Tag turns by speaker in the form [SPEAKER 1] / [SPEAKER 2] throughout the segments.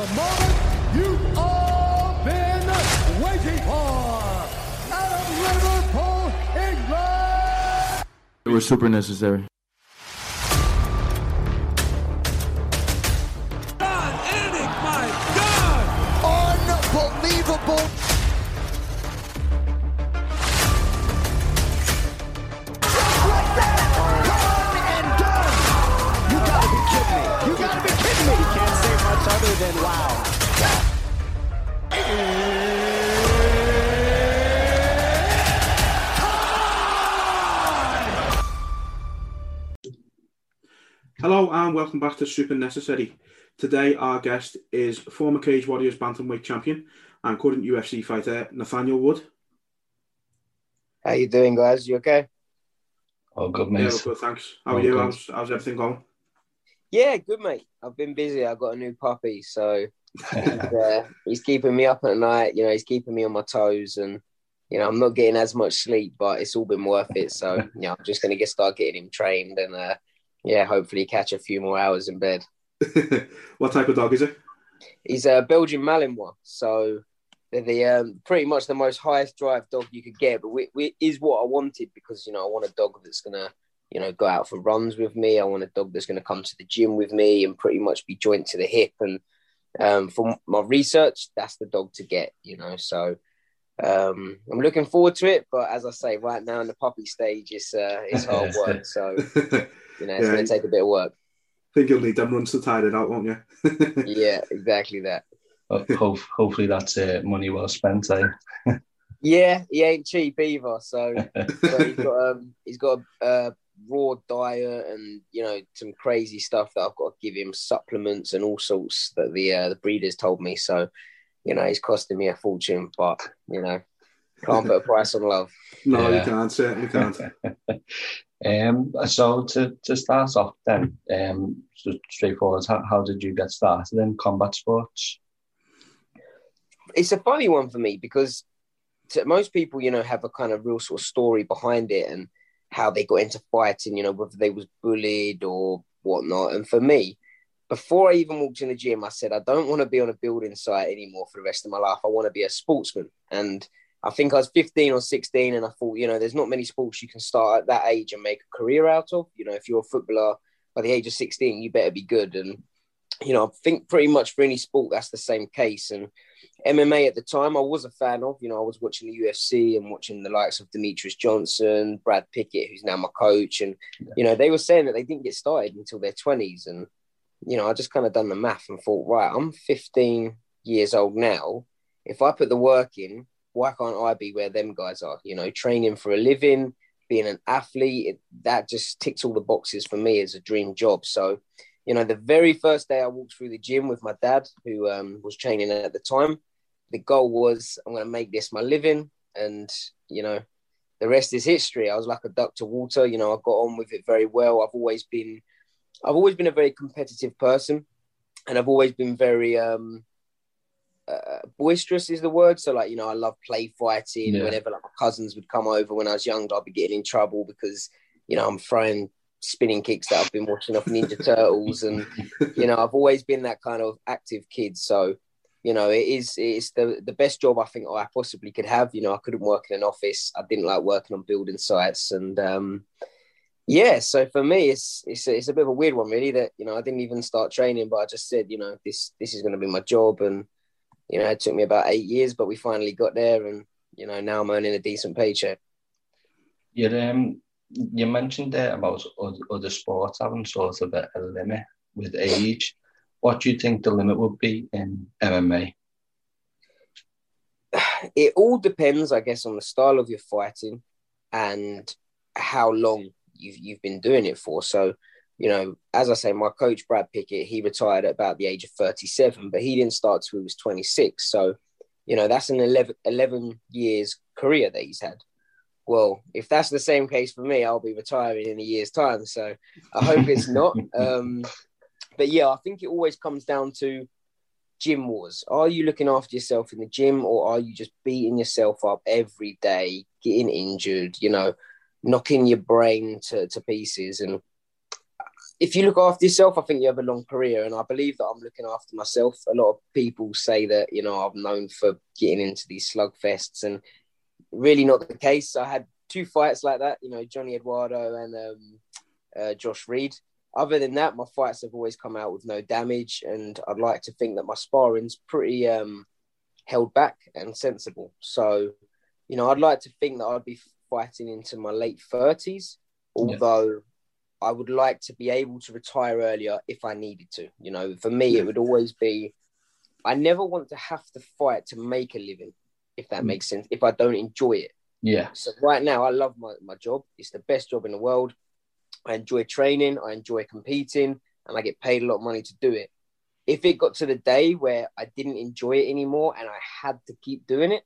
[SPEAKER 1] the moment you've all been waiting for. Out of Liverpool, England.
[SPEAKER 2] It was super necessary.
[SPEAKER 1] And
[SPEAKER 3] welcome back to Super Necessary. Today our guest is former Cage Warriors bantamweight champion and current UFC fighter Nathaniel Wood.
[SPEAKER 4] How you doing, guys? You okay?
[SPEAKER 5] Oh, good, mate.
[SPEAKER 3] Yeah, good, thanks. How
[SPEAKER 5] Oh,
[SPEAKER 3] are you? How's, how's everything going?
[SPEAKER 4] Yeah, good, mate. I've been busy. I've got a new puppy, so he's, uh, he's keeping me up at night. You know, he's keeping me on my toes, and you know, I'm not getting as much sleep, but it's all been worth it. So, you know, I'm just gonna get start getting him trained, and uh, yeah, hopefully catch a few more hours in bed.
[SPEAKER 3] what type of dog is it?
[SPEAKER 4] He's a Belgian Malinois, so they're the um, pretty much the most highest drive dog you could get. But we, we is what I wanted because you know I want a dog that's gonna you know go out for runs with me. I want a dog that's gonna come to the gym with me and pretty much be joint to the hip. And um, from my research, that's the dog to get. You know, so. Um, I'm looking forward to it, but as I say, right now in the puppy stage, it's uh, it's hard work. So you know, it's
[SPEAKER 3] Yeah.
[SPEAKER 4] going to take a bit of work.
[SPEAKER 3] I think you'll need them runs to tide it out, won't you?
[SPEAKER 4] Yeah, exactly that.
[SPEAKER 5] Ho- ho- hopefully that's uh, money well spent. Eh?
[SPEAKER 4] Yeah, he ain't cheap either. So, so he's got um, he's got a, uh raw diet and you know some crazy stuff that I've got to give him supplements and all sorts that the uh, the breeders told me. So, you know, he's costing me a fortune, but you know, can't put a price on love.
[SPEAKER 3] no, you can't. Certainly can't.
[SPEAKER 5] Um, so to, to start off then, um, so straightforward, how, how did you get started in combat sports?
[SPEAKER 4] it's a funny one for me because to, most people, you know, have a kind of real sort of story behind it and how they got into fighting, you know, whether they was bullied or whatnot. And for me, before I even walked in the gym, I said, I don't want to be on a building site anymore for the rest of my life. I want to be a sportsman. And I think I was 15 or 16, and I thought, you know, there's not many sports you can start at that age and make a career out of. You know, if you're a footballer by the age of 16, you better be good. And, you know, I think pretty much for any sport, that's the same case. And MMA at the time, I was a fan of. You know, I was watching the UFC and watching the likes of Demetrious Johnson, Brad Pickett, who's now my coach. And, you know, they were saying that they didn't get started until their 20s. And, you know, I just kind of done the math and thought, right, I'm 15 years old now. If I put the work in, why can't I be where them guys are? You know, training for a living, being an athlete, it, that just ticks all the boxes for me as a dream job. So, you know, the very first day I walked through the gym with my dad, who um, was training at the time, the goal was I'm going to make this my living, and you know, the rest is history. I was like a duck to water. You know, I got on with it very well. I've always been, I've always been a very competitive person, and I've always been very um, uh, boisterous is the word. So like, you know, I love play fighting.
[SPEAKER 5] Yeah.
[SPEAKER 4] Whenever like my cousins would come over when I was young, I'd be getting in trouble because you know I'm throwing spinning kicks that I've been watching off Ninja Turtles, and you know I've always been that kind of active kid. So you know it is it's the the best job I think I possibly could have. You know I couldn't work in an office. I didn't like working on building sites, and um, yeah. So for me, it's it's it's a bit of a weird one really. That you know I didn't even start training, but I just said you know this this is going to be my job, and you know it took me about eight years, but we finally got there, and you know now I'm earning a decent paycheck.
[SPEAKER 5] You um, you mentioned there about other, other sports having sort of a, a limit with age. What do you think the limit would be in MMA?
[SPEAKER 4] it all depends, I guess, on the style of your fighting and how long you've you've been doing it for. So, you know, as I say, my coach Brad Pickett, he retired at about the age of 37, but he didn't start till he was 26. So, you know, that's an 11, 11 years career that he's had. Well, if that's the same case for me, I'll be retiring in a year's time. So I hope it's not. Um, but yeah, I think it always comes down to gym wars. Are you looking after yourself in the gym or are you just beating yourself up every day, getting injured, you know, knocking your brain to, to pieces? And if you look after yourself, I think you have a long career, and I believe that I'm looking after myself. A lot of people say that you know I'm known for getting into these slugfests, and really not the case. I had two fights like that, you know, Johnny Eduardo and um, uh, Josh Reed. Other than that, my fights have always come out with no damage, and I'd like to think that my sparring's pretty um, held back and sensible. So, you know, I'd like to think that I'd be fighting into my late thirties, although. Yeah. I would like to be able to retire earlier if I needed to. You know, for me, it would always be I never want to have to fight to make a living, if that mm. makes sense, if I don't enjoy it.
[SPEAKER 5] Yeah.
[SPEAKER 4] So right now, I love my, my job. It's the best job in the world. I enjoy training. I enjoy competing, and I get paid a lot of money to do it. If it got to the day where I didn't enjoy it anymore and I had to keep doing it,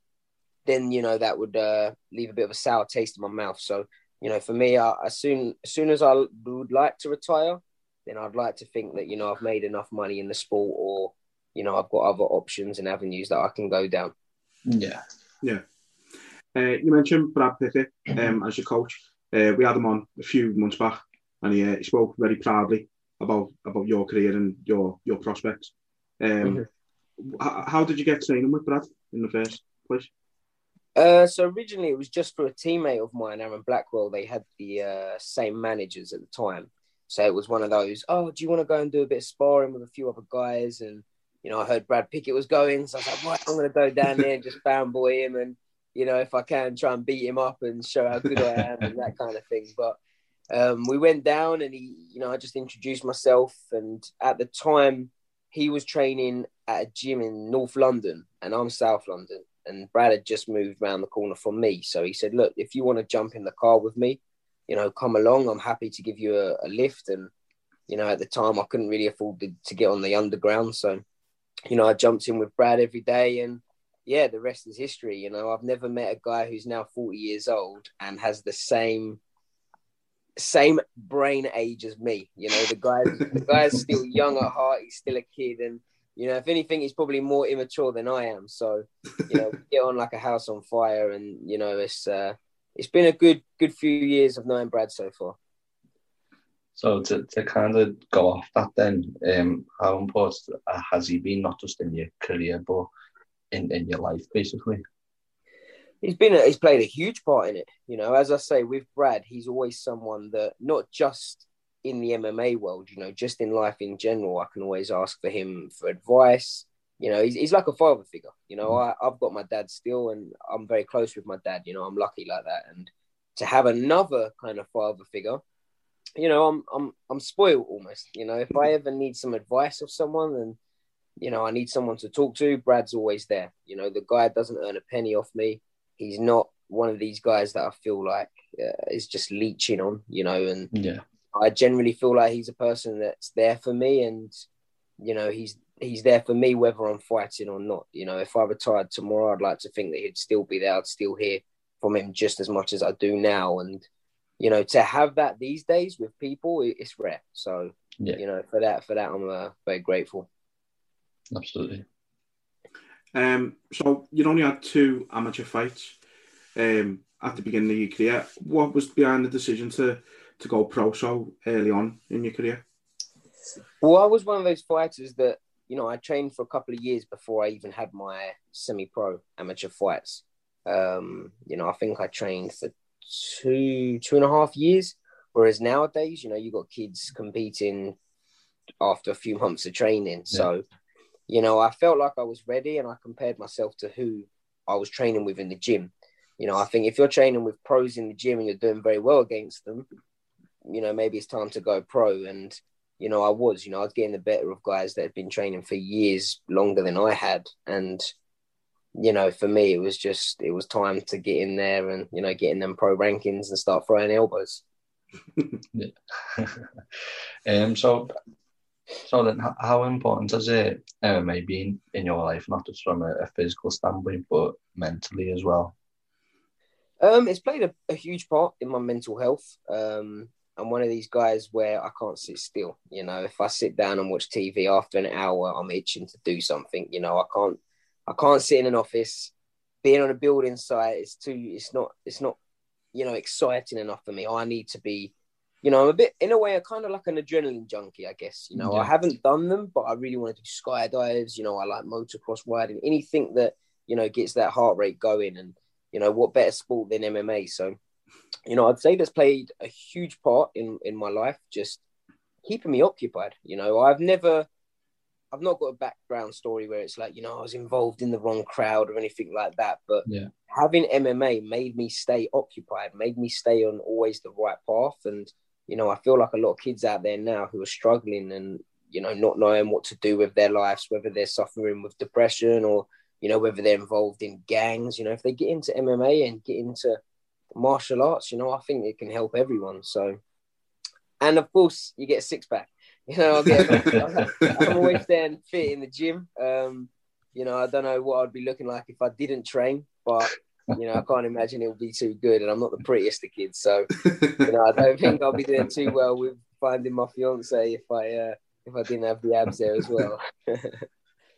[SPEAKER 4] then you know that would uh, leave a bit of a sour taste in my mouth. So you know, for me, I, as soon as soon as I would like to retire, then I'd like to think that you know I've made enough money in the sport, or you know I've got other options and avenues that I can go down.
[SPEAKER 5] Yeah,
[SPEAKER 3] yeah. Uh, you mentioned Brad Pickett um, as your coach. Uh, we had him on a few months back, and he, uh, he spoke very proudly about about your career and your your prospects. Um, mm-hmm. h- how did you get training with Brad in the first place?
[SPEAKER 4] Uh, so originally it was just for a teammate of mine, Aaron Blackwell. They had the uh, same managers at the time, so it was one of those. Oh, do you want to go and do a bit of sparring with a few other guys? And you know, I heard Brad Pickett was going, so I was like, right, I'm going to go down there and just fanboy him and you know, if I can try and beat him up and show how good I am and that kind of thing. But um, we went down and he, you know, I just introduced myself. And at the time, he was training at a gym in North London and I'm South London. And Brad had just moved around the corner from me. So he said, Look, if you want to jump in the car with me, you know, come along. I'm happy to give you a, a lift. And, you know, at the time, I couldn't really afford to, to get on the underground. So, you know, I jumped in with Brad every day and, yeah, the rest is history. You know, I've never met a guy who's now 40 years old and has the same same brain age as me. You know, the guy the guy's still young at heart, he's still a kid and you know, if anything, he's probably more immature than I am. So, you know, get on like a house on fire, and you know, it's uh, it's been a good good few years of knowing Brad so far.
[SPEAKER 5] So to, to kind of go off that, then, um, how important has he been not just in your career, but in, in your life, basically?
[SPEAKER 4] He's been a, he's played a huge part in it. You know, as I say with Brad, he's always someone that not just in the MMA world, you know, just in life in general, I can always ask for him for advice. You know, he's, he's like a father figure. You know, I, I've got my dad still, and I'm very close with my dad. You know, I'm lucky like that, and to have another kind of father figure, you know, I'm I'm I'm spoiled almost. You know, if I ever need some advice of someone, and you know, I need someone to talk to, Brad's always there. You know, the guy doesn't earn a penny off me. He's not one of these guys that I feel like uh, is just leeching on, you know, and
[SPEAKER 5] yeah.
[SPEAKER 4] I generally feel like he's a person that's there for me and you know, he's he's there for me whether I'm fighting or not. You know, if I retired tomorrow, I'd like to think that he'd still be there. I'd still hear from him just as much as I do now. And, you know, to have that these days with people, it's rare. So, yeah. you know, for that, for that, I'm uh, very grateful.
[SPEAKER 5] Absolutely.
[SPEAKER 3] Um, so you only had two amateur fights um, at the beginning of your career. What was behind the decision to to go pro so early on in your career?
[SPEAKER 4] Well, I was one of those fighters that you know I trained for a couple of years before I even had my semi-pro amateur fights. Um, you know, I think I trained for two two and a half years. Whereas nowadays, you know, you got kids competing after a few months of training. Yeah. So you know, I felt like I was ready and I compared myself to who I was training with in the gym. You know, I think if you're training with pros in the gym and you're doing very well against them, you know, maybe it's time to go pro. And, you know, I was, you know, I was getting the better of guys that had been training for years longer than I had. And, you know, for me, it was just, it was time to get in there and, you know, get in them pro rankings and start throwing elbows.
[SPEAKER 5] um, so so then, how important has it maybe been in your life, not just from a, a physical standpoint, but mentally as well?
[SPEAKER 4] Um, it's played a, a, huge part in my mental health. Um, I'm one of these guys where I can't sit still. You know, if I sit down and watch TV after an hour, I'm itching to do something. You know, I can't, I can't sit in an office. Being on a building site is too. It's not. It's not. You know, exciting enough for me. I need to be you know, I'm a bit in a way, I'm kind of like an adrenaline junkie, I guess. You know,
[SPEAKER 5] Yeah.
[SPEAKER 4] I haven't done them, but I really want to do skydives, You know, I like motocross riding, anything that you know gets that heart rate going. And you know, what better sport than MMA? So, you know, I'd say that's played a huge part in in my life, just keeping me occupied. You know, I've never. I've not got a background story where it's like, you know, I was involved in the wrong crowd or anything like that. But
[SPEAKER 5] Yeah.
[SPEAKER 4] having MMA made me stay occupied, made me stay on always the right path. And, you know, I feel like a lot of kids out there now who are struggling and, you know, not knowing what to do with their lives, whether they're suffering with depression or, you know, whether they're involved in gangs, you know, if they get into MMA and get into martial arts, you know, I think it can help everyone. So, and of course, you get a six pack. You know, I get, I'm always staying fit in the gym. Um, you know, I don't know what I'd be looking like if I didn't train, but you know, I can't imagine it would be too good. And I'm not the prettiest of kids, so you know, I don't think I'll be doing too well with finding my fiance if I uh, if I didn't have the abs there as well.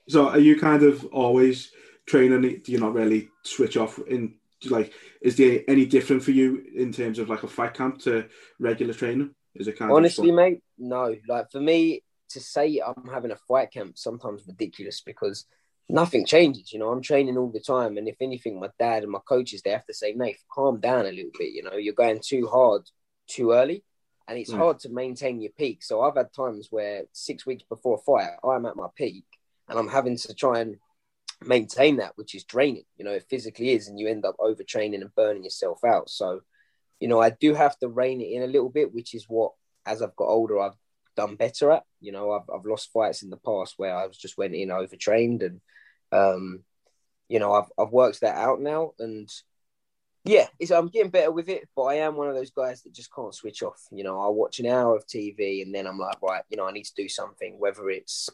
[SPEAKER 3] so are you kind of always training? Do you not really switch off in like? Is there any different for you in terms of like a fight camp to regular training? Is it kind of
[SPEAKER 4] Honestly,
[SPEAKER 3] of
[SPEAKER 4] mate, no. Like for me to say I'm having a fight camp sometimes ridiculous because nothing changes. You know, I'm training all the time, and if anything, my dad and my coaches they have to say, "Nate, calm down a little bit." You know, you're going too hard too early, and it's
[SPEAKER 3] Right.
[SPEAKER 4] hard to maintain your peak. So I've had times where six weeks before a fight, I'm at my peak, and I'm having to try and maintain that, which is draining. You know, it physically is, and you end up overtraining and burning yourself out. So, you know, I do have to rein it in a little bit, which is what, as I've got older, I've done better at. You know, I've, I've lost fights in the past where I was just went in overtrained, and um, you know, I've I've worked that out now, and yeah, I'm getting better with it. But I am one of those guys that just can't switch off. You know, I watch an hour of TV, and then I'm like, right, you know, I need to do something, whether it's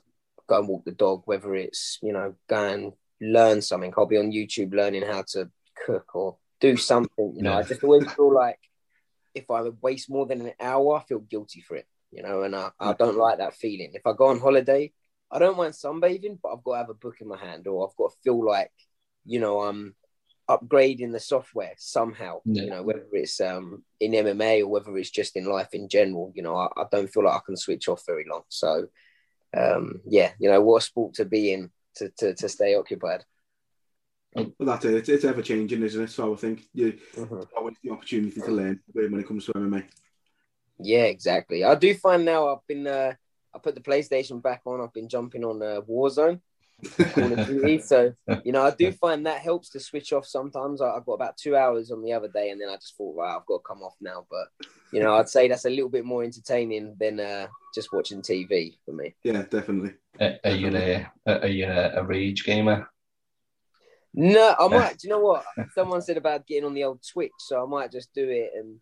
[SPEAKER 4] go and walk the dog, whether it's you know go and learn something. I'll be on YouTube learning how to cook or do something. You know,
[SPEAKER 5] Yeah.
[SPEAKER 4] I just always feel like if I waste more than an hour, I feel guilty for it. You know, and I, I don't like that feeling. If I go on holiday, I don't mind sunbathing, but I've got to have a book in my hand, or I've got to feel like, you know, I'm upgrading the software somehow.
[SPEAKER 5] Yeah.
[SPEAKER 4] You know, whether it's um in MMA or whether it's just in life in general. You know, I, I don't feel like I can switch off very long. So, um, yeah, you know, what a sport to be in to to, to stay occupied.
[SPEAKER 3] Well, that's it. It's, it's ever changing, isn't it? So I think you
[SPEAKER 4] Mhm.
[SPEAKER 3] always the opportunity to learn when it comes to MMA.
[SPEAKER 4] Yeah, exactly. I do find now I've been uh, I put the PlayStation back on. I've been jumping on uh, Warzone, Call of Duty. So you know, I do find that helps to switch off sometimes. I, I've got about two hours on the other day, and then I just thought, wow, I've got to come off now. But you know, I'd say that's a little bit more entertaining than uh, just watching TV for me.
[SPEAKER 3] Yeah, definitely.
[SPEAKER 5] Are, are you a, are you a, a rage gamer?
[SPEAKER 4] No, I might. Do you know what? Someone said about getting on the old Twitch, so I might just do it. And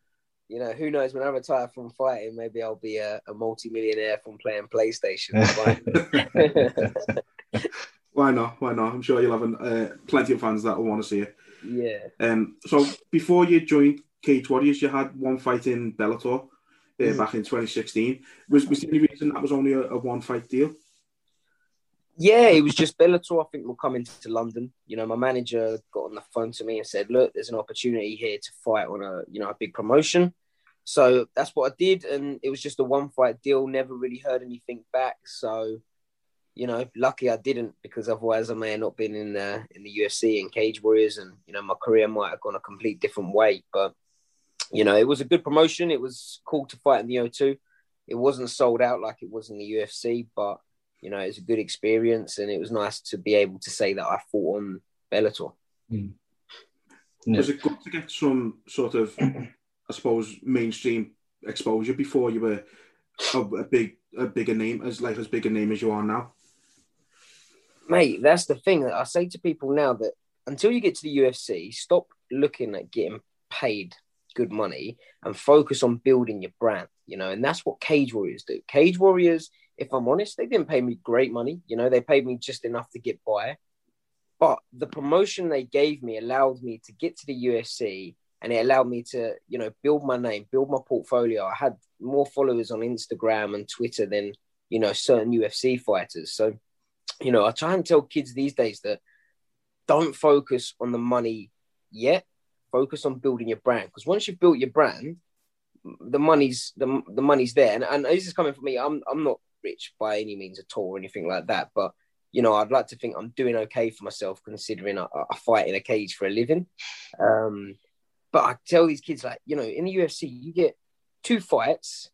[SPEAKER 4] you know, who knows? When I retire from fighting, maybe I'll be a, a multi-millionaire from playing PlayStation.
[SPEAKER 3] Why not? Why not? I'm sure you'll have uh, plenty of fans that will want to see it.
[SPEAKER 4] yeah.
[SPEAKER 3] Um, so before you joined Cage Warriors, you had one fight in Bellator uh,
[SPEAKER 4] Mm.
[SPEAKER 3] back in 2016. Was, was there any reason that was only a, a one fight deal?
[SPEAKER 4] Yeah, it was just Bellator. I think will come into London. You know, my manager got on the phone to me and said, "Look, there's an opportunity here to fight on a you know a big promotion." So that's what I did, and it was just a one fight deal. Never really heard anything back. So, you know, lucky I didn't because otherwise I may have not been in the in the UFC and Cage Warriors, and you know my career might have gone a complete different way. But you know, it was a good promotion. It was cool to fight in the O2. It wasn't sold out like it was in the UFC, but you know, it was a good experience, and it was nice to be able to say that I fought on Bellator. Hmm.
[SPEAKER 5] Yeah.
[SPEAKER 3] Was it good to get some sort of, I suppose, mainstream exposure before you were a, a big, a bigger name as like as big a name as you are now?
[SPEAKER 4] Mate, that's the thing that I say to people now that until you get to the UFC, stop looking at getting paid good money and focus on building your brand, you know, and that's what Cage Warriors do. Cage Warriors, if I'm honest, they didn't pay me great money, you know, they paid me just enough to get by. But the promotion they gave me allowed me to get to the UFC and it allowed me to, you know, build my name, build my portfolio. I had more followers on Instagram and Twitter than, you know, certain UFC fighters. So, you know, I try and tell kids these days that don't focus on the money yet. Focus on building your brand because once you've built your brand, the money's the, the money's there, and, and this is coming from me. I'm I'm not rich by any means at all or anything like that, but you know, I'd like to think I'm doing okay for myself considering I, I fight in a cage for a living. Um, but I tell these kids, like, you know, in the UFC, you get two fights,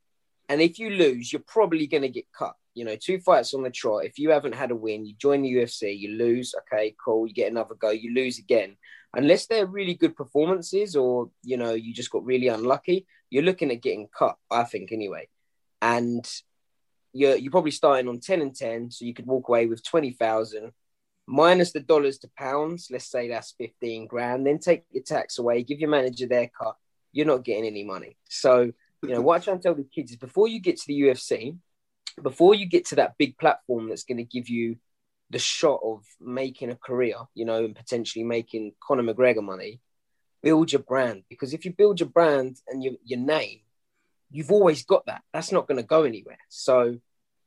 [SPEAKER 4] and if you lose, you're probably going to get cut. You know, two fights on the trot. If you haven't had a win, you join the UFC, you lose. Okay, cool. You get another go, you lose again. Unless they're really good performances, or you know, you just got really unlucky, you're looking at getting cut. I think anyway. And you're you're probably starting on 10 and 10 so you could walk away with 20,000 minus the dollars to pounds let's say that's 15 grand then take your tax away give your manager their cut you're not getting any money so you know what i try and tell the kids is before you get to the ufc before you get to that big platform that's going to give you the shot of making a career you know and potentially making conor mcgregor money build your brand. Because if you build your brand and your, your name you've always got that. That's not going to go anywhere. So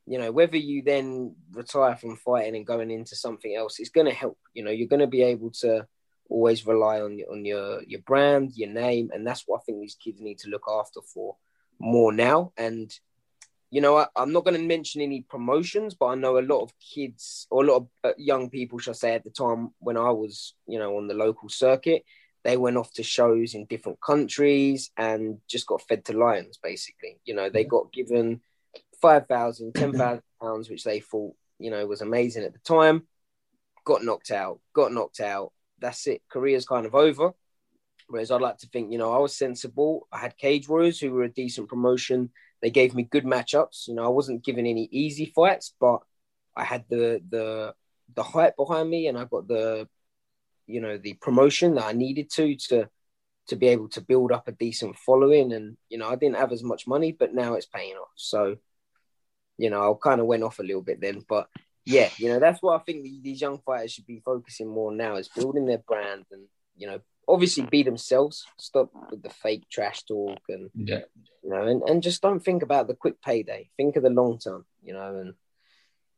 [SPEAKER 4] you know whether you then retire from fighting and going into something else it's going to help. You know you're going to be able to always rely on on your your brand your name and that's what i think these kids need to look after for more now. And you know I, am not going to mention any promotions but i know a lot of kids or a lot of uh, young people shall say at the time when i was you know on the local circuit they went off to shows in different countries and just got fed to lions basically you know they got given five thousand, ten thousand pounds, which they thought you know was amazing at the time. Got knocked out. Got knocked out. That's it. Career's kind of over. Whereas I'd like to think, you know, I was sensible. I had Cage Warriors, who were a decent promotion. They gave me good matchups. You know, I wasn't given any easy fights, but I had the the the hype behind me, and I got the, you know, the promotion that I needed to to to be able to build up a decent following. And you know, I didn't have as much money, but now it's paying off. So you know, I kind of went off a little bit then. But yeah, you know, that's what I think these young fighters should be focusing more now is building their brand and, you know, obviously be themselves, stop with the fake trash talk and,
[SPEAKER 5] yeah.
[SPEAKER 4] you know, and, and just don't think about the quick payday. Think of the long term, you know, and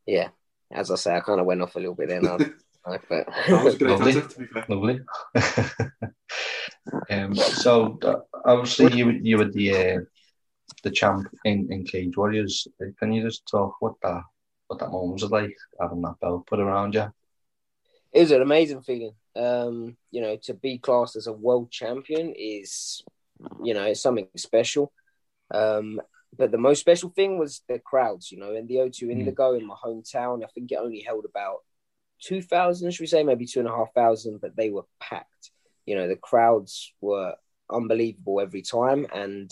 [SPEAKER 4] yeah, as I say, I kind of went off a little bit then. I,
[SPEAKER 3] but... that was a great
[SPEAKER 5] Lovely.
[SPEAKER 3] answer, to be fair.
[SPEAKER 5] Lovely. um, so uh, obviously you you were the uh, the champ in, in Cage Warriors. Can you just talk what that what that moment was like having that belt put around you?
[SPEAKER 4] It was an amazing feeling. Um, you know, to be classed as a world champion is, you know, it's something special. Um, but the most special thing was the crowds. You know, in the O2 Indigo in my hometown, I think it only held about two thousand, should we say, maybe two and a half thousand, but they were packed. You know, the crowds were unbelievable every time, and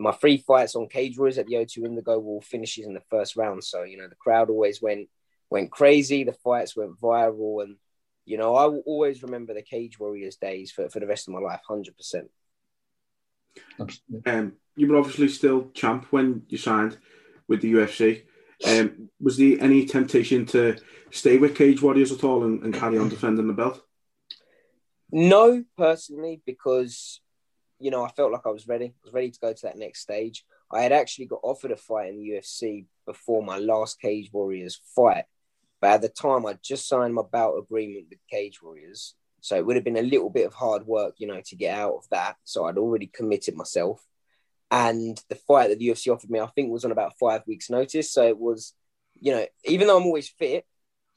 [SPEAKER 4] my three fights on Cage Warriors at the O2 Indigo were all finishes in the first round. So, you know, the crowd always went went crazy. The fights went viral. And, you know, I will always remember the Cage Warriors days for, for the rest of my life, 100%.
[SPEAKER 3] Um, you were obviously still champ when you signed with the UFC. Um, was there any temptation to stay with Cage Warriors at all and, and carry on defending the belt?
[SPEAKER 4] No, personally, because you know, I felt like I was ready. I was ready to go to that next stage. I had actually got offered a fight in the UFC before my last Cage Warriors fight. But at the time, I'd just signed my bout agreement with Cage Warriors. So it would have been a little bit of hard work, you know, to get out of that. So I'd already committed myself. And the fight that the UFC offered me, I think, was on about five weeks' notice. So it was, you know, even though I'm always fit,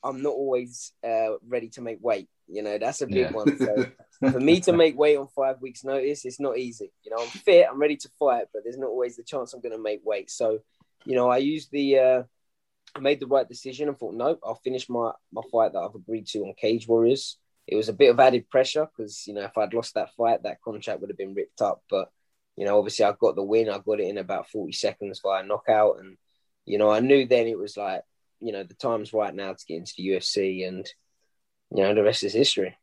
[SPEAKER 4] I'm not always uh, ready to make weight. You know, that's a big
[SPEAKER 5] Yeah.
[SPEAKER 4] one. So for me to make weight on five weeks' notice, it's not easy. You know, I'm fit, I'm ready to fight, but there's not always the chance I'm going to make weight. So, you know, I used the, uh, made the right decision and thought, nope, I'll finish my my fight that I've agreed to on Cage Warriors. It was a bit of added pressure because you know if I'd lost that fight, that contract would have been ripped up. But you know, obviously, I got the win. I got it in about forty seconds via knockout, and you know, I knew then it was like, you know, the time's right now to get into the UFC, and you know, the rest is history.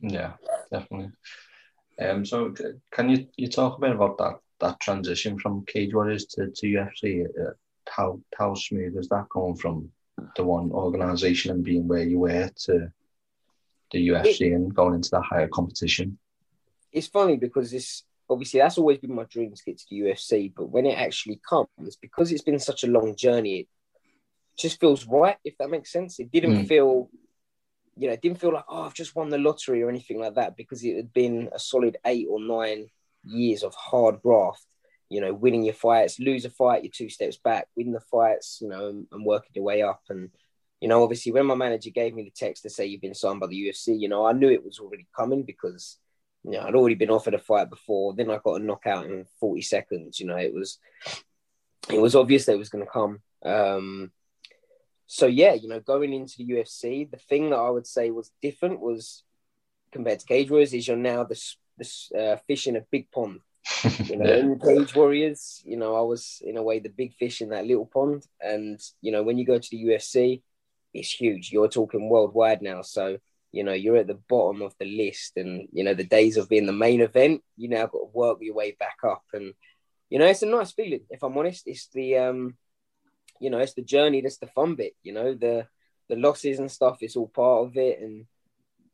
[SPEAKER 5] Yeah, definitely. Um, so can you you talk a bit about that that transition from Cage Warriors to, to UFC? Uh, how how smooth is that going from the one organization and being where you were to the UFC and going into that higher competition?
[SPEAKER 4] it's funny because this obviously that's always been my dream to get to the UFC, but when it actually comes, because it's been such a long journey, it just feels right, if that makes sense. It didn't
[SPEAKER 5] Mm.
[SPEAKER 4] feel, you know, it didn't feel like, oh, I've just won the lottery or anything like that, because it had been a solid eight or nine years of hard graft. You know, winning your fights, lose a fight, you're two steps back, win the fights, you know, and, and working your way up. And you know, obviously, when my manager gave me the text to say you've been signed by the UFC, you know, I knew it was already coming because you know I'd already been offered a fight before. Then I got a knockout in 40 seconds. You know, it was it was obvious that it was going to come. Um, so yeah, you know, going into the UFC, the thing that I would say was different was compared to Cage Warriors is you're now the, the uh, fish in a big pond. You know, in Cage Warriors, you know, I was in a way the big fish in that little pond, and you know, when you go to the UFC, it's huge. You're talking worldwide now, so you know you're at the bottom of the list, and you know the days of being the main event, you now got to work your way back up, and you know it's a nice feeling. If I'm honest, it's the um, you know, it's the journey that's the fun bit. You know, the the losses and stuff. It's all part of it, and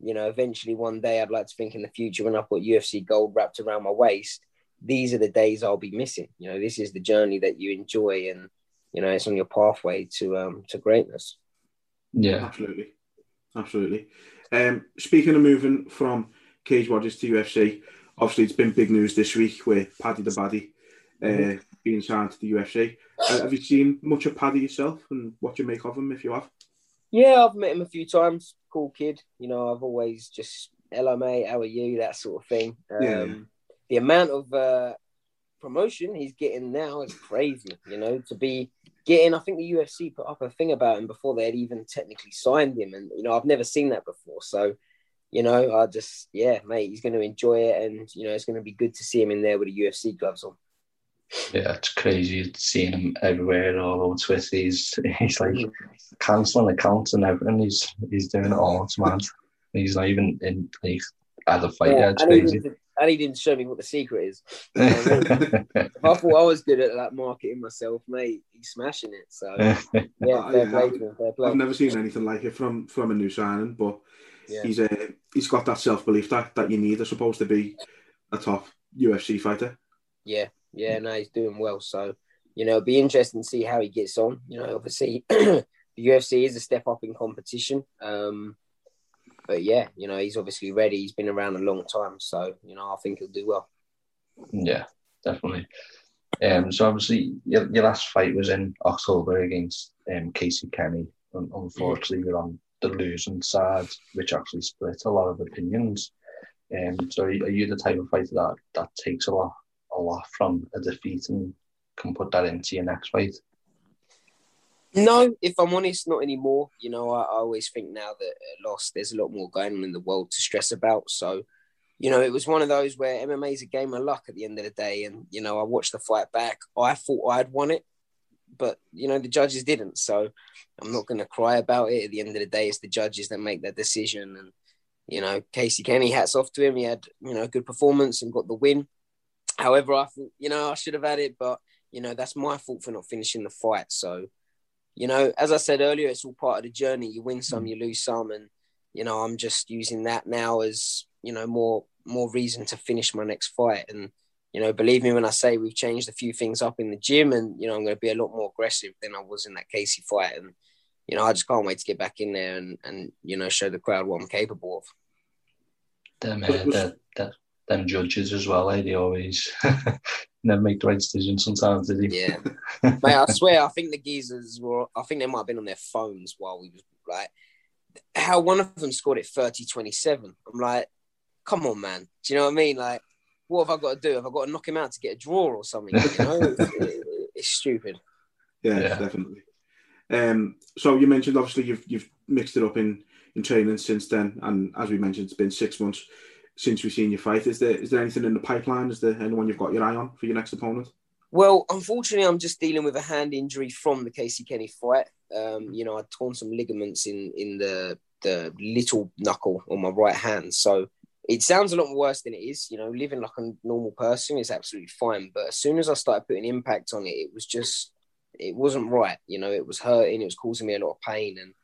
[SPEAKER 4] you know, eventually one day I'd like to think in the future when I've got UFC gold wrapped around my waist, these are the days I'll be missing. You know, this is the journey that you enjoy, and you know, it's on your pathway to um to greatness.
[SPEAKER 5] Yeah,
[SPEAKER 3] absolutely, absolutely. Um, speaking of moving from Cage Warriors to UFC, obviously it's been big news this week with Paddy the Baddy uh, mm-hmm. being signed to the UFC. Uh, have you seen much of Paddy yourself, and what you make of him if you have?
[SPEAKER 4] Yeah, I've met him a few times. Cool kid. You know, I've always just hello mate, how are you? That sort of thing. Um, yeah. The amount of uh, promotion he's getting now is crazy. You know, to be getting, I think the UFC put up a thing about him before they had even technically signed him, and you know, I've never seen that before. So, you know, I just yeah, mate, he's going to enjoy it, and you know, it's going to be good to see him in there with the UFC gloves on.
[SPEAKER 5] Yeah, it's crazy seeing him everywhere all over Twitter. He's he's like cancelling accounts and everything. He's he's doing it all. It's mad. He's not even in like at a fight. Yeah, yeah it's crazy.
[SPEAKER 4] And he didn't show me what the secret is. if I thought I was good at that marketing myself, mate, he's smashing it. So yeah, fair
[SPEAKER 3] play to. Fair play. I've never seen anything like it from from a new signing, but yeah. he's uh, he's got that self belief that that you need. I supposed to be a top UFC fighter.
[SPEAKER 4] Yeah, yeah, no, he's doing well. So, you know, it'll be interesting to see how he gets on. You know, obviously, the UFC is a step up in competition. Um, but yeah, you know, he's obviously ready. He's been around a long time. So, you know, I think he'll do well.
[SPEAKER 5] Yeah, definitely. Um, so obviously, your, your last fight was in October against um, Casey Kenney. Unfortunately, you're on the losing side, which actually split a lot of opinions. Um, so are you the type of fighter that, that takes a lot a lot from a defeat and can put that into your next fight?
[SPEAKER 4] No, if I'm honest, not anymore. You know, I, I always think now that at loss, there's a lot more going on in the world to stress about. So, you know, it was one of those where MMA is a game of luck at the end of the day. And, you know, I watched the fight back. I thought I'd won it, but, you know, the judges didn't. So I'm not going to cry about it. At the end of the day, it's the judges that make that decision. And, you know, Casey Kenney, hats off to him. He had, you know, good performance and got the win. However, I thought, you know, I should have had it, but you know, that's my fault for not finishing the fight. So, you know, as I said earlier, it's all part of the journey. You win some, mm. you lose some, and you know, I'm just using that now as you know more more reason to finish my next fight. And you know, believe me when I say we've changed a few things up in the gym, and you know, I'm going to be a lot more aggressive than I was in that Casey fight. And you know, I just can't wait to get back in there and and you know, show the crowd what I'm capable of.
[SPEAKER 5] Damn, man, that, that them judges as well. Eh? They always never make the right decision sometimes, did
[SPEAKER 4] he? Yeah, mate. I swear, I think the geezers were. I think they might have been on their phones while we was like, how one of them scored it 30-27. I'm like, come on, man. Do you know what I mean? Like, what have I got to do? Have I got to knock him out to get a draw or something? You know, it, it's stupid.
[SPEAKER 3] Yeah, yeah, definitely. Um, so you mentioned obviously you've you've mixed it up in in training since then, and as we mentioned, it's been six months since we've seen you fight. Is there is there anything in the pipeline? Is there anyone you've got your eye on for your next opponent?
[SPEAKER 4] Well, unfortunately, I'm just dealing with a hand injury from the Casey Kenney fight. Um, you know, I torn some ligaments in in the the little knuckle on my right hand. So it sounds a lot worse than it is. You know, living like a normal person is absolutely fine. But as soon as I started putting impact on it, it was just it wasn't right. You know, it was hurting. It was causing me a lot of pain and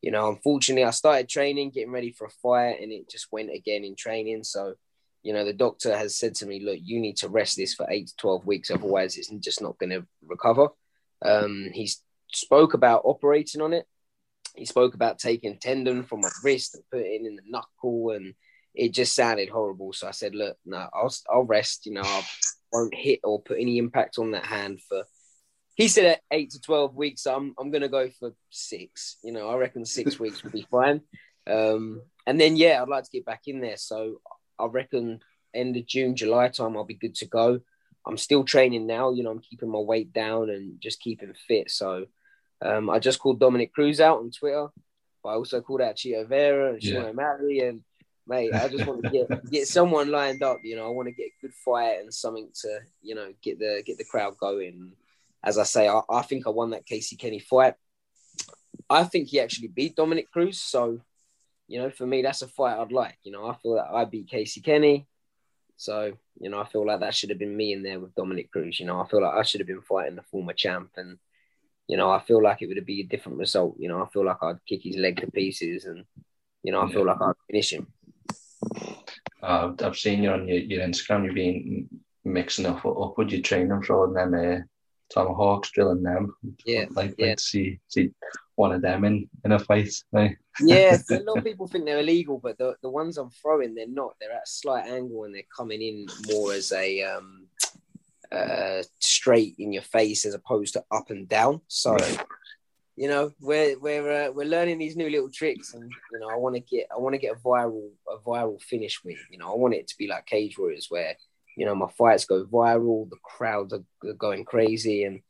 [SPEAKER 4] you know, unfortunately, I started training, getting ready for a fight, and it just went again in training. So, you know, the doctor has said to me, look, you need to rest this for eight to 12 weeks, otherwise, it's just not going to recover. Um, he spoke about operating on it. He spoke about taking tendon from my wrist and putting it in the knuckle. And it just sounded horrible. So I said, look, no, I'll I'll rest. You know, I won't hit or put any impact on that hand for. He said at eight to twelve weeks. I'm I'm gonna go for six. You know, I reckon six weeks would be fine. Um, and then yeah, I'd like to get back in there. So I reckon end of June, July time, I'll be good to go. I'm still training now. You know, I'm keeping my weight down and just keeping fit. So um, I just called Dominick Cruz out on Twitter, but I also called out Chito Vera and Sean yeah. O'Malley. And mate, I just want to get get someone lined up. You know, I want to get a good fight and something to you know get the get the crowd going. As I say, I, I think I won that Casey Kenney fight. I think he actually beat Dominick Cruz. So, you know, for me, that's a fight I'd like. You know, I feel that I beat Casey Kenney. So, you know, I feel like that should have been me in there with Dominick Cruz. You know, I feel like I should have been fighting the former champ. And, you know, I feel like it would be a different result. You know, I feel like I'd kick his leg to pieces and, you know, I feel like I'd finish him.
[SPEAKER 5] Uh, I've seen you on your, your Instagram, you've been mixing up, up with your training, throwing them uh, tomahawks, drilling them.
[SPEAKER 4] Yeah.
[SPEAKER 5] Like,
[SPEAKER 4] yeah.
[SPEAKER 5] like see, see one of them in, in a fight.
[SPEAKER 4] Yeah, a lot of people think they're illegal, but the, the ones I'm throwing, they're not. They're at a slight angle and they're coming in more as a um, uh, straight in your face as opposed to up and down. So, right. you know, we're we're uh, we're learning these new little tricks, and you know, I want to get I want to get a viral a viral finish with. You know, I want it to be like Cage Warriors, where you know my fights go viral, the crowds are going crazy, and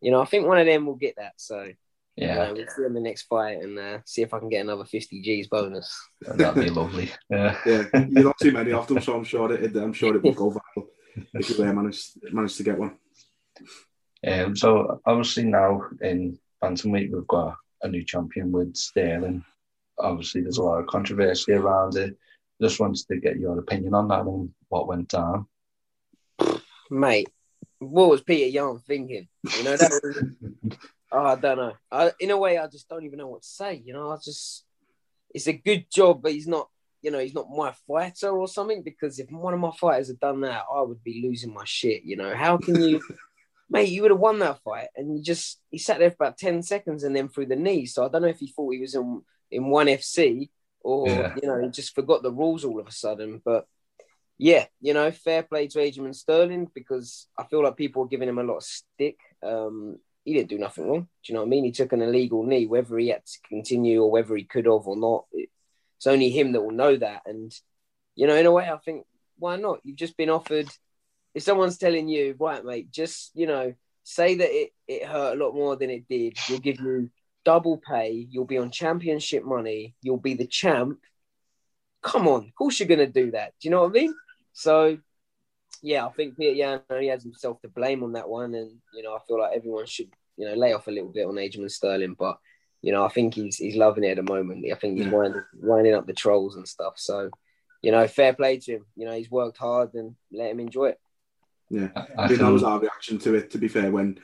[SPEAKER 4] you know, I think one of them will get that. So
[SPEAKER 5] yeah,
[SPEAKER 4] we'll see in the next fight and uh, see if I can get another 50 G's bonus.
[SPEAKER 5] That'd be lovely. Yeah,
[SPEAKER 3] yeah. You're not too many of them, so I'm sure it. I'm sure it will go viral if you manage manage to get one.
[SPEAKER 5] Um, so obviously now in bantamweight we've got a new champion with Sterling. Obviously, there's a lot of controversy around it. Just wanted to get your opinion on that and what went down.
[SPEAKER 4] Mate, what was Peter Yan thinking? You know that was Oh, I don't know. I, in a way, I just don't even know what to say. You know, I just it's a good job, but he's not. You know, he's not my fighter or something. Because if one of my fighters had done that, I would be losing my shit. You know, how can you, mate? You would have won that fight, and you just he sat there for about ten seconds and then threw the knee. So I don't know if he thought he was in in one FC or yeah. you know he just forgot the rules all of a sudden. But yeah, you know, fair play to Aljamain Sterling because I feel like people are giving him a lot of stick. Um, he didn't do nothing wrong. Do you know what I mean? He took an illegal knee, whether he had to continue or whether he could have or not. It's only him that will know that. And, you know, in a way, I think, why not? You've just been offered. If someone's telling you, right, mate, just, you know, say that it, it hurt a lot more than it did, we'll give you double pay, you'll be on championship money, you'll be the champ. Come on, of course you're going to do that. Do you know what I mean? So yeah, I think Peter Yan only has himself to blame on that one, and you know I feel like everyone should you know lay off a little bit on Aljamain Sterling, but you know I think he's he's loving it at the moment. I think he's yeah. winding, winding up the trolls and stuff. So you know, fair play to him. You know, he's worked hard and let him enjoy it.
[SPEAKER 3] Yeah, I, I think that was our reaction to it. To be fair, when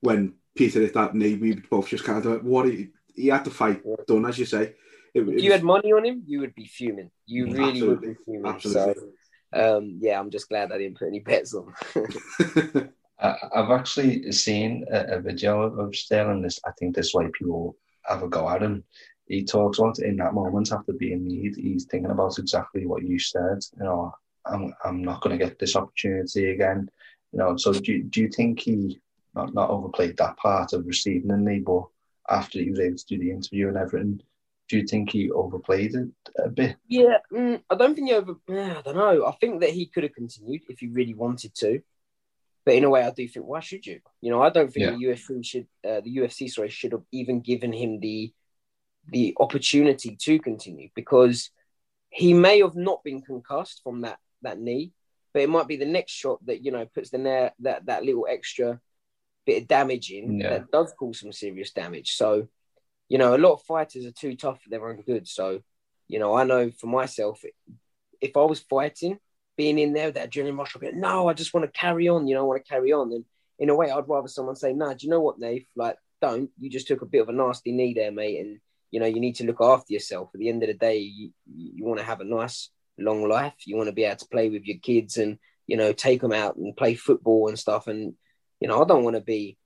[SPEAKER 3] when Peter hit that knee, we both just kind of what he, he had to fight yeah. done, as you say.
[SPEAKER 4] It, if you was... had money on him, you would be fuming. You mm, really Absolutely. would be fuming. Absolutely. So um, yeah, I'm just glad I didn't put any bets on.
[SPEAKER 5] I've actually seen a, a, video of Sterling. This, I think this way people have a go at him. He talks about in that moment after being kneed, he's thinking about exactly what you said. You know, I'm I'm not going to get this opportunity again. You know, so do do you think he not not overplayed that part of receiving the knee, but after he was able to do the interview and everything, do you think he overplayed it a bit?
[SPEAKER 4] Yeah, mm, I don't think he over. I don't know. I think that he could have continued if he really wanted to. But in a way, I do think why should you? You know, I don't think yeah. the UFC should, uh, the UFC, sorry, should have even given him the the opportunity to continue because he may have not been concussed from that that knee, but it might be the next shot that you know puts the that that little extra bit of damage in yeah. that does cause some serious damage. So you know, a lot of fighters are too tough for their own good. So, you know, I know for myself, if I was fighting, being in there, that adrenaline rush, I'd be like, no, I just want to carry on. You know, I want to carry on. And in a way, I'd rather someone say, nah, do you know what, Nate? Like, don't. You just took a bit of a nasty knee there, mate. And, you know, you need to look after yourself. At the end of the day, you, you want to have a nice, long life. You want to be able to play with your kids and, you know, take them out and play football and stuff. And, you know, I don't want to be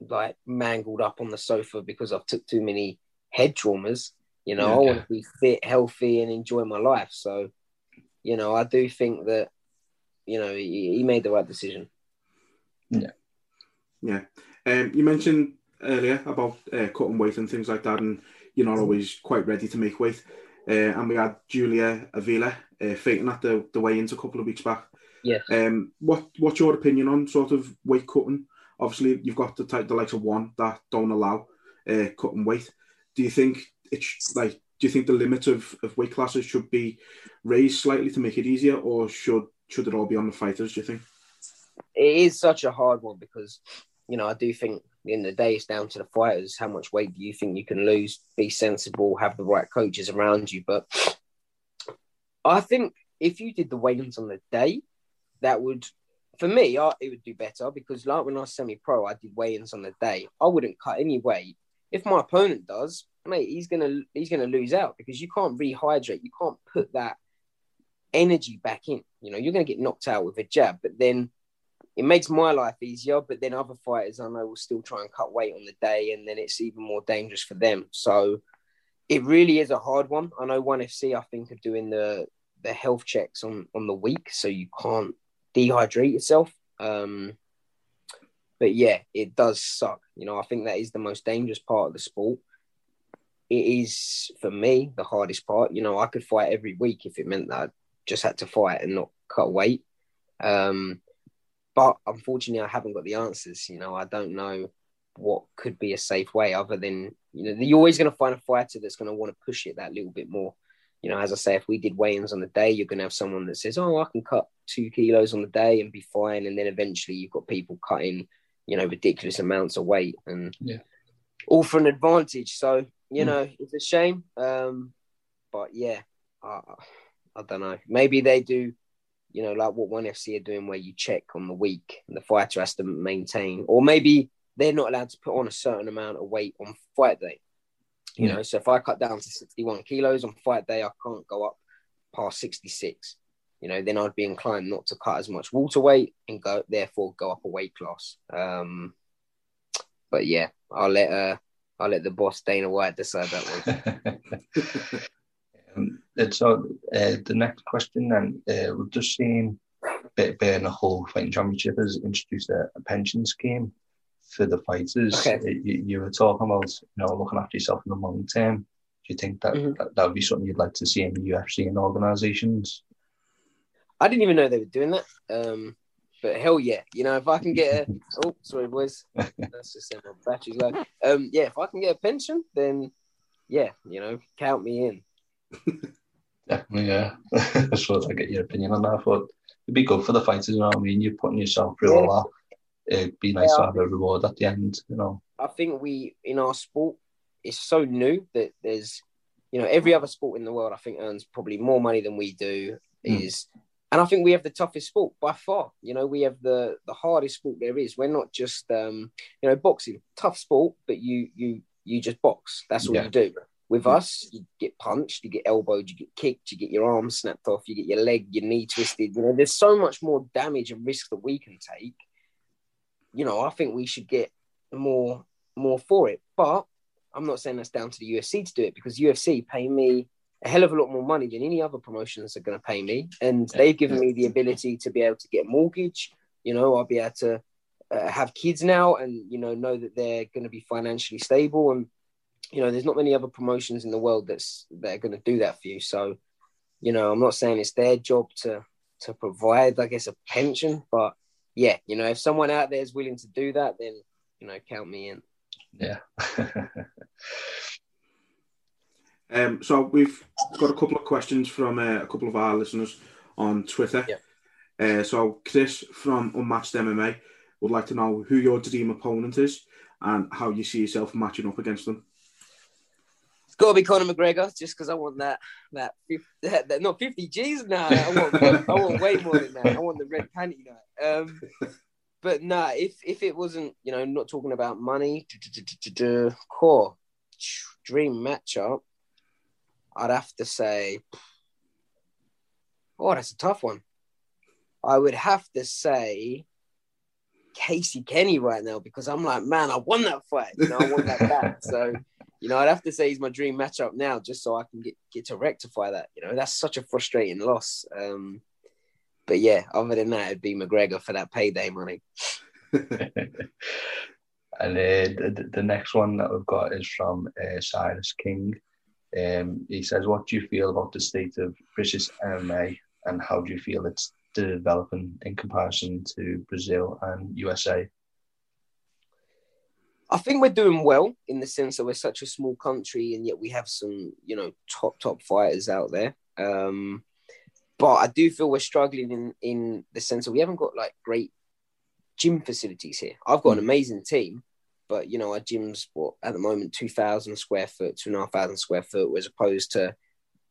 [SPEAKER 4] like mangled up on the sofa because I've took too many head traumas. You know,
[SPEAKER 5] Yeah,
[SPEAKER 4] I want
[SPEAKER 5] yeah.
[SPEAKER 4] to be fit, healthy, and enjoy my life. So, you know, I do think that, you know, he, he made the right decision.
[SPEAKER 3] Yeah. Yeah. Um, you mentioned earlier about uh, cutting weight and things like that, and you're not always quite ready to make weight. Uh, and we had Julia Avila uh, fighting at the, the weigh-ins a couple of weeks back.
[SPEAKER 4] Yes.
[SPEAKER 3] Um, what what's your opinion on sort of weight cutting? Obviously, you've got the type the likes of one that don't allow uh, cutting weight. Do you think it's like? Do you think the limit of, of weight classes should be raised slightly to make it easier, or should should it all be on the fighters? Do you think?
[SPEAKER 4] it is such a hard one because you know I do think in the the day it's down to the fighters. How much weight do you think you can lose? Be sensible, have the right coaches around you. But I think if you did the weigh-ins on the day, that would, for me, I, it would do better because like when I was semi-pro, I did weigh-ins on the day. I wouldn't cut any weight. If my opponent does, mate, he's gonna he's gonna lose out because you can't rehydrate. You can't put that energy back in. You know, you're gonna get knocked out with a jab, but then it makes my life easier, but then other fighters I know will still try and cut weight on the day, and then it's even more dangerous for them. So it really is a hard one. I know ONE FC, I think, are doing the the health checks on on the week, so you can't dehydrate yourself. Um, but yeah, it does suck. You know, I think that is the most dangerous part of the sport. It is for me the hardest part. You know, I could fight every week if it meant that I just had to fight and not cut weight. Um, but unfortunately, I haven't got the answers. You know, I don't know what could be a safe way other than you know you're always going to find a fighter that's going to want to push it that little bit more. You know, as I say, if we did weigh-ins on the day, you're going to have someone that says, "Oh, I can cut two kilos on the day and be fine," and then eventually you've got people cutting, you know, ridiculous amounts of weight and
[SPEAKER 5] Yeah.
[SPEAKER 4] all for an advantage. So you
[SPEAKER 5] Mm.
[SPEAKER 4] know, it's a shame. Um, but yeah, I, I don't know. Maybe they do you know, like what ONE FC are doing, where you check on the week and the fighter has to maintain, or maybe they're not allowed to put on a certain amount of weight on fight day. You
[SPEAKER 5] Yeah.
[SPEAKER 4] know, so if I cut down to 61 kilos on fight day, I can't go up past 66. You know, then I'd be inclined not to cut as much water weight and go, therefore, go up a weight class. Um, but yeah, I'll let uh, I'll let the boss Dana White decide that one.
[SPEAKER 5] um, and so uh, the next question then, uh, we've just seen Be- Bear the whole fighting championship has introduced a, a pension scheme for the fighters.
[SPEAKER 4] Okay.
[SPEAKER 5] You, you were talking about you know looking after yourself in the long term. Do you think that,
[SPEAKER 4] Mhm.
[SPEAKER 5] that that would be something you'd like to see in the UFC and organisations?
[SPEAKER 4] I didn't even know they were doing that. Um, but hell yeah, you know, if I can get a oh sorry boys, that's just my battery's low. Um, yeah, if I can get a pension, then yeah, you know, count me in.
[SPEAKER 5] Definitely, yeah. I suppose I get your opinion on that. But it'd be good for the fighters, you know what I mean? You're putting yourself through
[SPEAKER 4] Yeah.
[SPEAKER 5] all that. It'd be nice
[SPEAKER 4] Yeah,
[SPEAKER 5] to have a reward at the end, you know.
[SPEAKER 4] I think we in our sport it's so new that there's you know every other sport in the world I think earns probably more money than we do
[SPEAKER 5] Mm.
[SPEAKER 4] is and I think we have the toughest sport by far you know we have the the hardest sport there is we're not just um you know boxing tough sport but you you you just box that's all
[SPEAKER 5] Yeah.
[SPEAKER 4] you do with
[SPEAKER 3] Yeah.
[SPEAKER 4] us you get punched you get elbowed you get kicked you get your arm snapped off you get your leg your knee twisted you know there's so much more damage and risk that we can take you know I think we should get more more for it. But I'm not saying that's down to the UFC to do it because UFC pay me a hell of a lot more money than any other promotions are going to pay me, and they've given me the ability to be able to get a mortgage. You know, I'll be able to uh, have kids now, and you know, know that they're going to be financially stable. And you know, there's not many other promotions in the world that's that are going to do that for you. So, you know, I'm not saying it's their job to to provide, I guess, a pension, but yeah, you know, if someone out there is willing to do that, then you know, count me in.
[SPEAKER 5] Yeah.
[SPEAKER 3] Um, so we've got a couple of questions from uh, a couple of our listeners on Twitter.
[SPEAKER 4] Yeah.
[SPEAKER 3] Uh, so Chris from Unmatched MMA would like to know who your dream opponent is and how you see yourself matching up against them.
[SPEAKER 4] Got to be Conor McGregor, just because I want that that, 50, that, that not fifty G's. now. I want I want way more than that. I want the red panty night. Um, but nah, if if it wasn't, you know, not talking about money, core dream matchup, I'd have to say, oh, that's a tough one. I would have to say Casey Kenney right now because I'm like, man, I won that fight. You know, I want that back. So you know, I'd have to say he's my dream matchup now, just so I can get get to rectify that. You know, that's such a frustrating loss. Um, but yeah, other than that, it'd be McGregor for that payday money.
[SPEAKER 5] And uh, the, the next one that we've got is from uh, Cyrus King. Um, he says, What do you feel about the state of British MMA and how do you feel it's developing in comparison to Brazil and USA?
[SPEAKER 4] I think we're doing well in the sense that we're such a small country and yet we have some, you know, top, top fighters out there. Um, but I do feel we're struggling in, in the sense that we haven't got like great gym facilities here. I've got an amazing team, but you know, our gym's what at the moment two thousand square foot, two and a half thousand square foot, as opposed to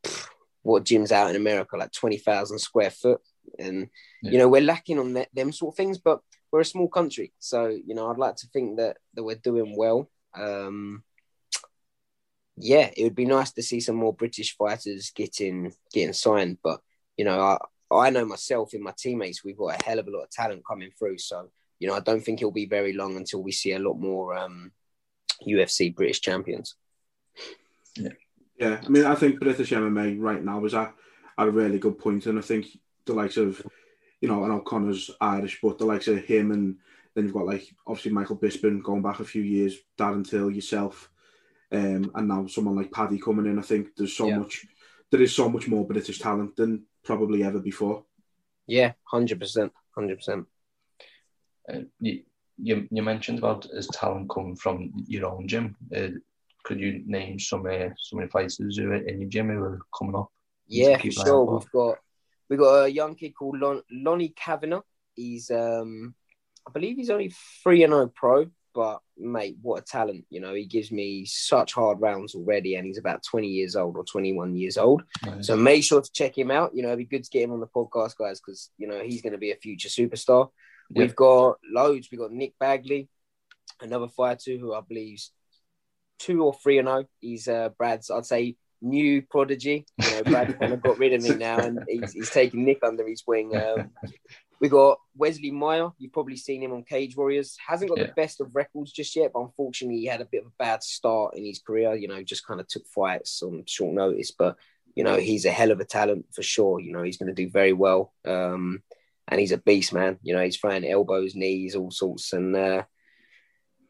[SPEAKER 4] pff, what gyms out in America like twenty thousand square foot. And yeah. you know, we're lacking on that, them sort of things, but we're a small country, so you know, I'd like to think that that we're doing well. Um, yeah, it would be nice to see some more British fighters getting getting signed, but you know, I I know myself and my teammates, we've got a hell of a lot of talent coming through. So you know, I don't think it'll be very long until we see a lot more um, UFC British champions.
[SPEAKER 3] Yeah. Yeah, I mean, I think British MMA right now is at, at a really good point, and I think the likes of, you know, I know Conor's Irish, but the likes of him, and then you've got like obviously Michael Bisping going back a few years, Darren Till, yourself, um, and now someone like Paddy coming in. I think there's so yeah. much, there is so much more British talent than probably ever before.
[SPEAKER 4] Yeah, hundred percent, hundred percent.
[SPEAKER 5] Uh, you, you, you mentioned about his talent coming from your own gym. Uh, could you name some uh, some of the fighters who are in your gym who are coming up?
[SPEAKER 4] Yeah, for sure. We've got we've got a young kid called Lon- Lonnie Kavanagh. He's um, I believe he's only three and zero oh pro, but mate, what a talent! You know, he gives me such hard rounds already, and he's about twenty years old or twenty one years old. Nice. So make sure to check him out. You know, it'd be good to get him on the podcast, guys, because you know he's going to be a future superstar. We've got loads. We've got Nick Bagley, another fighter who I believe two or three and oh. He's uh, Brad's, I'd say, new prodigy. You know, Brad kind of got rid of him now, and he's, he's taking Nick under his wing. Um, we got Wesley Meyer. You've probably seen him on Cage Warriors. Hasn't got yeah. the best of records just yet, but unfortunately, he had a bit of a bad start in his career. You know, just kind of took fights on short notice, but you know, he's a hell of a talent for sure. You know, he's going to do very well. Um, and he's a beast, man. You know, he's throwing elbows, knees, all sorts. And uh,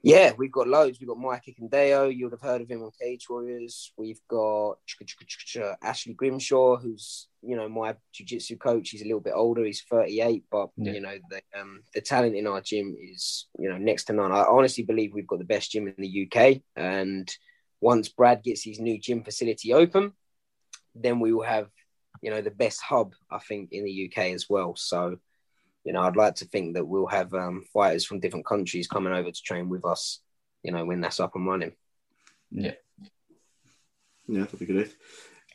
[SPEAKER 4] yeah, we've got loads. We've got Mike Ekundayo. You'd have heard of him on Cage Warriors. We've got Ashley Grimshaw, who's you know my jiu-jitsu coach. He's a little bit older. He's 38, but yeah. you know the um, the talent in our gym is you know next to none. I honestly believe we've got the best gym in the UK. And once Brad gets his new gym facility open, then we will have you know the best hub I think in the UK as well. So you know, I'd like to think that we'll have um, fighters from different countries coming over to train with us, you know, when that's up and running.
[SPEAKER 5] Yeah.
[SPEAKER 3] Yeah, that'd be good.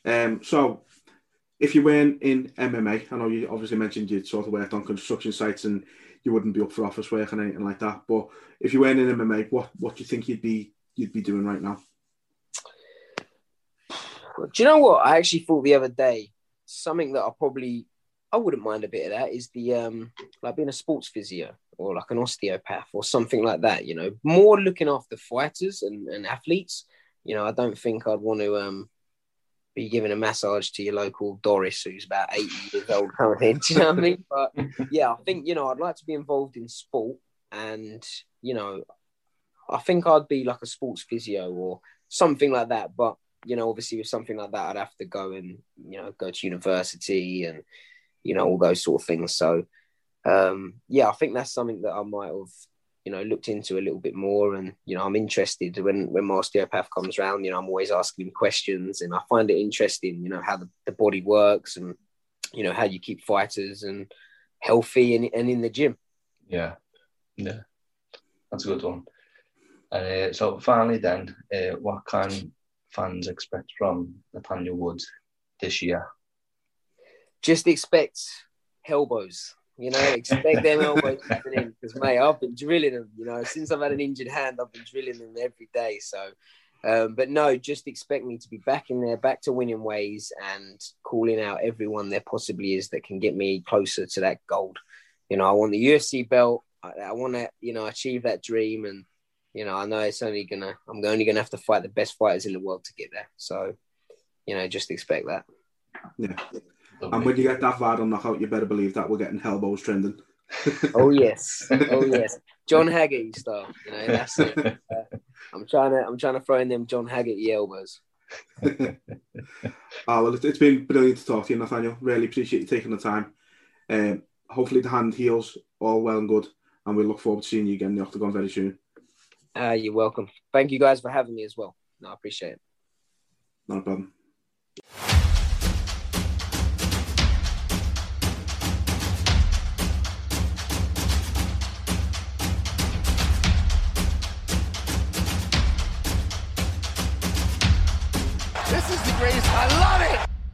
[SPEAKER 3] Um, so, if you weren't in MMA, I know you obviously mentioned you'd sort of worked on construction sites and you wouldn't be up for office work and anything like that. But if you weren't in MMA, what what do you think you'd be you'd be doing right now?
[SPEAKER 4] Do you know what? I actually thought the other day something that I probably I wouldn't mind a bit of that. Is the um like being a sports physio or like an osteopath or something like that. You know, more looking after fighters and, and athletes. You know, I don't think I'd want to um be giving a massage to your local Doris who's about 80 years old coming in. Do you know what I mean? But yeah, I think you know I'd like to be involved in sport, and you know, I think I'd be like a sports physio or something like that. But you know, obviously with something like that, I'd have to go and you know go to university and you know, all those sort of things. So, um, yeah, I think that's something that I might have, you know, looked into a little bit more. And, you know, I'm interested when, when my osteopath comes around, you know, I'm always asking him questions and I find it interesting, you know, how the, the body works and, you know, how you keep fighters and healthy and, and in the gym.
[SPEAKER 5] Yeah. Yeah. That's a good one. Uh, so finally then, uh, what can fans expect from Nathaniel Woods this year?
[SPEAKER 4] Just expect elbows. You know, expect them elbows coming in because mate, I've been drilling them. You know, since I've had an injured hand, I've been drilling them every day. So, um, but no, just expect me to be back in there, back to winning ways, and calling out everyone there possibly is that can get me closer to that gold. You know, I want the UFC belt. I, I want to, you know, achieve that dream, and you know, I know it's only gonna. I'm only gonna have to fight the best fighters in the world to get there. So, you know, just expect that.
[SPEAKER 3] Yeah. And when you get that Vardon knockout, you better believe that we're getting elbows trending.
[SPEAKER 4] oh yes, oh yes, John Haggerty style. You know, that's it. Uh, I'm trying to, I'm trying to throw in them John Haggerty elbows.
[SPEAKER 3] oh, well, it's been brilliant to talk to you, Nathaniel. Really appreciate you taking the time. Um, hopefully, the hand heals all well and good, and we look forward to seeing you again in the octagon very soon.
[SPEAKER 4] Uh, you're welcome. Thank you guys for having me as well. No, I appreciate it.
[SPEAKER 3] No problem.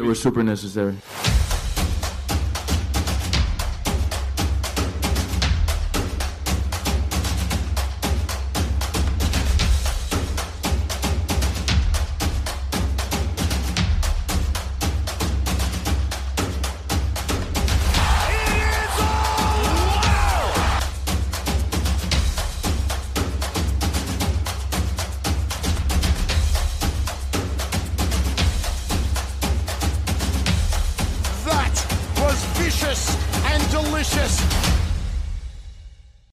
[SPEAKER 1] It
[SPEAKER 2] super necessary.